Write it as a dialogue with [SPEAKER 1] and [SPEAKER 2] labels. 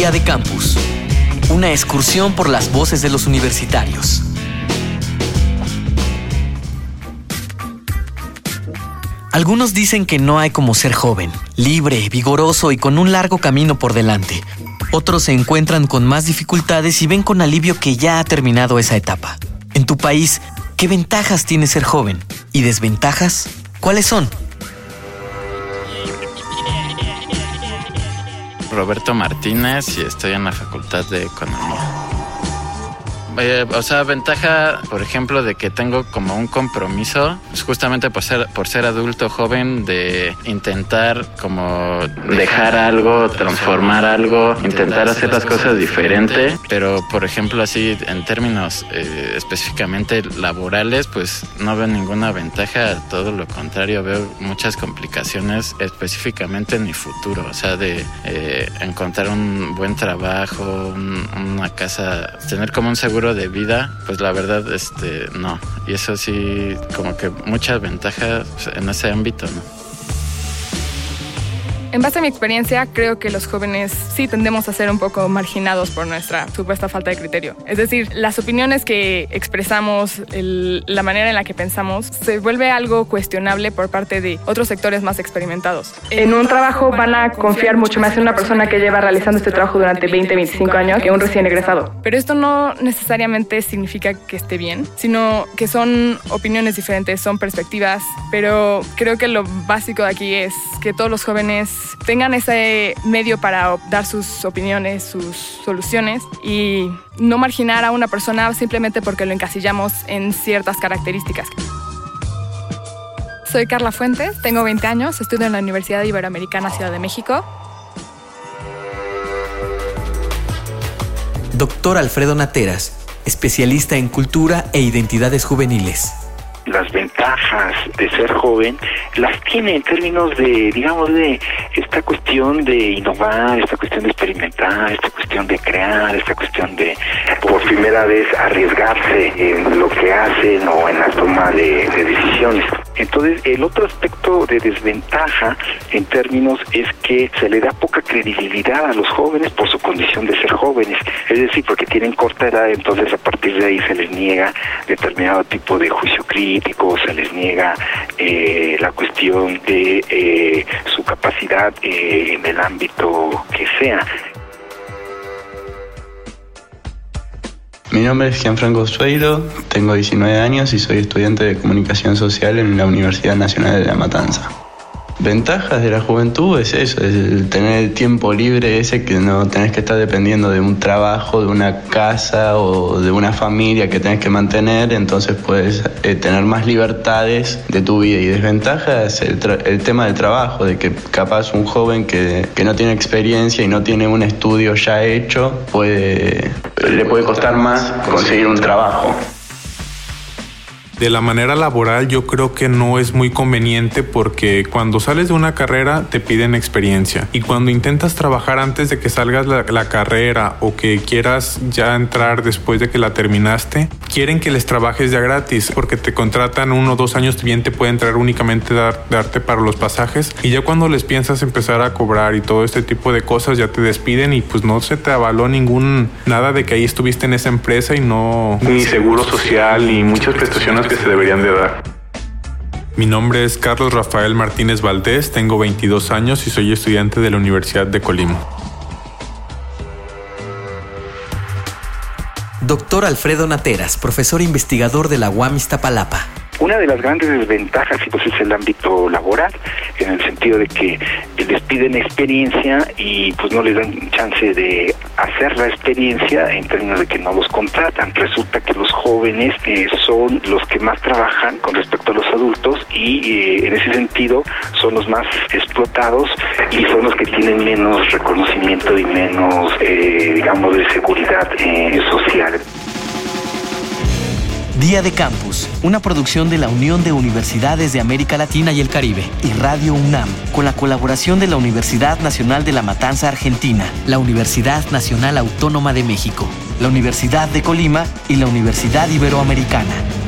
[SPEAKER 1] De Campus. Una excursión por las voces de los universitarios. Algunos dicen que no hay como ser joven, libre, vigoroso y con un largo camino por delante. Otros se encuentran con más dificultades y ven con alivio que ya ha terminado esa etapa. En tu país, ¿qué ventajas tiene ser joven? ¿Y desventajas? ¿Cuáles son?
[SPEAKER 2] Roberto Martínez y estoy en la Facultad de Economía. Eh, o sea, ventaja, por ejemplo, de que tengo como un compromiso, pues, justamente por ser, por ser adulto joven, de intentar como dejar algo, transformar algo, intentar hacer las cosas diferente. Pero, por ejemplo, así en términos eh, específicamente laborales, pues no veo ninguna ventaja, todo lo contrario, veo muchas complicaciones específicamente en mi futuro, o sea, de eh, encontrar un buen trabajo, una casa, tener como un seguro de vida, pues la verdad, este, no. Y eso sí, como que muchas ventajas en ese ámbito, ¿no?
[SPEAKER 3] En base a mi experiencia, creo que los jóvenes sí tendemos a ser un poco marginados por nuestra supuesta falta de criterio. Es decir, las opiniones que expresamos, la manera en la que pensamos, se vuelve algo cuestionable por parte de otros sectores más experimentados. En un trabajo van a confiar mucho más en una persona que lleva realizando este trabajo durante 20, 25 años que un recién egresado. Pero esto no necesariamente significa que esté bien, sino que son opiniones diferentes, son perspectivas, pero creo que lo básico de aquí es que todos los jóvenes tengan ese medio para dar sus opiniones, sus soluciones y no marginar a una persona simplemente porque lo encasillamos en ciertas características. Soy Carla Fuentes, tengo 20 años, estudio en la Universidad Iberoamericana Ciudad de México.
[SPEAKER 1] Doctor Alfredo Nateras, especialista en cultura e identidades juveniles
[SPEAKER 4] las ventajas de ser joven las tiene en términos de, digamos, de esta cuestión de innovar, esta cuestión de experimentar, esta cuestión de crear, esta cuestión de por primera vez arriesgarse en lo que hacen o en la toma de, decisiones. Entonces, el otro aspecto de desventaja en términos es que se le da poca credibilidad a los jóvenes por su condición de ser jóvenes, es decir, porque tienen corta edad, entonces a partir de ahí se les niega determinado tipo de juicio crítico, se les niega eh, la cuestión de eh, su capacidad eh, en el ámbito que sea.
[SPEAKER 5] Mi nombre es Gianfranco Sueiro, tengo 19 años y soy estudiante de comunicación social en la Universidad Nacional de La Matanza. Ventajas de la juventud es eso, es tener el tiempo libre ese que no tenés que estar dependiendo de un trabajo, de una casa o de una familia que tenés que mantener, entonces puedes eh, tener más libertades de tu vida. Y desventaja es el, el, tema del trabajo, de que capaz un joven que, que no tiene experiencia y no tiene un estudio ya hecho, puede, le puede costar más conseguir un trabajo.
[SPEAKER 6] De la manera laboral yo creo que no es muy conveniente porque cuando sales de una carrera te piden experiencia. Y cuando intentas trabajar antes de que salgas la, carrera o que quieras ya entrar después de que la terminaste, quieren que les trabajes ya gratis porque te contratan uno o dos años bien te puede entrar únicamente darte para los pasajes. Y ya cuando les piensas empezar a cobrar y todo este tipo de cosas ya te despiden y pues no se te avaló ningún nada de que ahí estuviste en esa empresa y no
[SPEAKER 5] ni seguro social ni muchas prestaciones que se deberían de dar.
[SPEAKER 6] Mi nombre es Carlos Rafael Martínez Valdés, tengo 22 años y soy estudiante de la Universidad de Colima.
[SPEAKER 1] Doctor Alfredo Nateras, profesor investigador de la UAM Iztapalapa.
[SPEAKER 4] Una de las grandes desventajas pues, es el ámbito laboral, en el sentido de que les piden experiencia y pues no les dan chance de hacer la experiencia en términos de que no los contratan. Resulta que los jóvenes eh, son los que más trabajan con respecto a los adultos y eh, en ese sentido son los más explotados y son los que tienen menos reconocimiento y menos, eh, digamos, de seguridad social.
[SPEAKER 1] Día de Campus, una producción de la Unión de Universidades de América Latina y el Caribe y Radio UNAM, con la colaboración de la Universidad Nacional de La Matanza Argentina, la Universidad Nacional Autónoma de México, la Universidad de Colima y la Universidad Iberoamericana.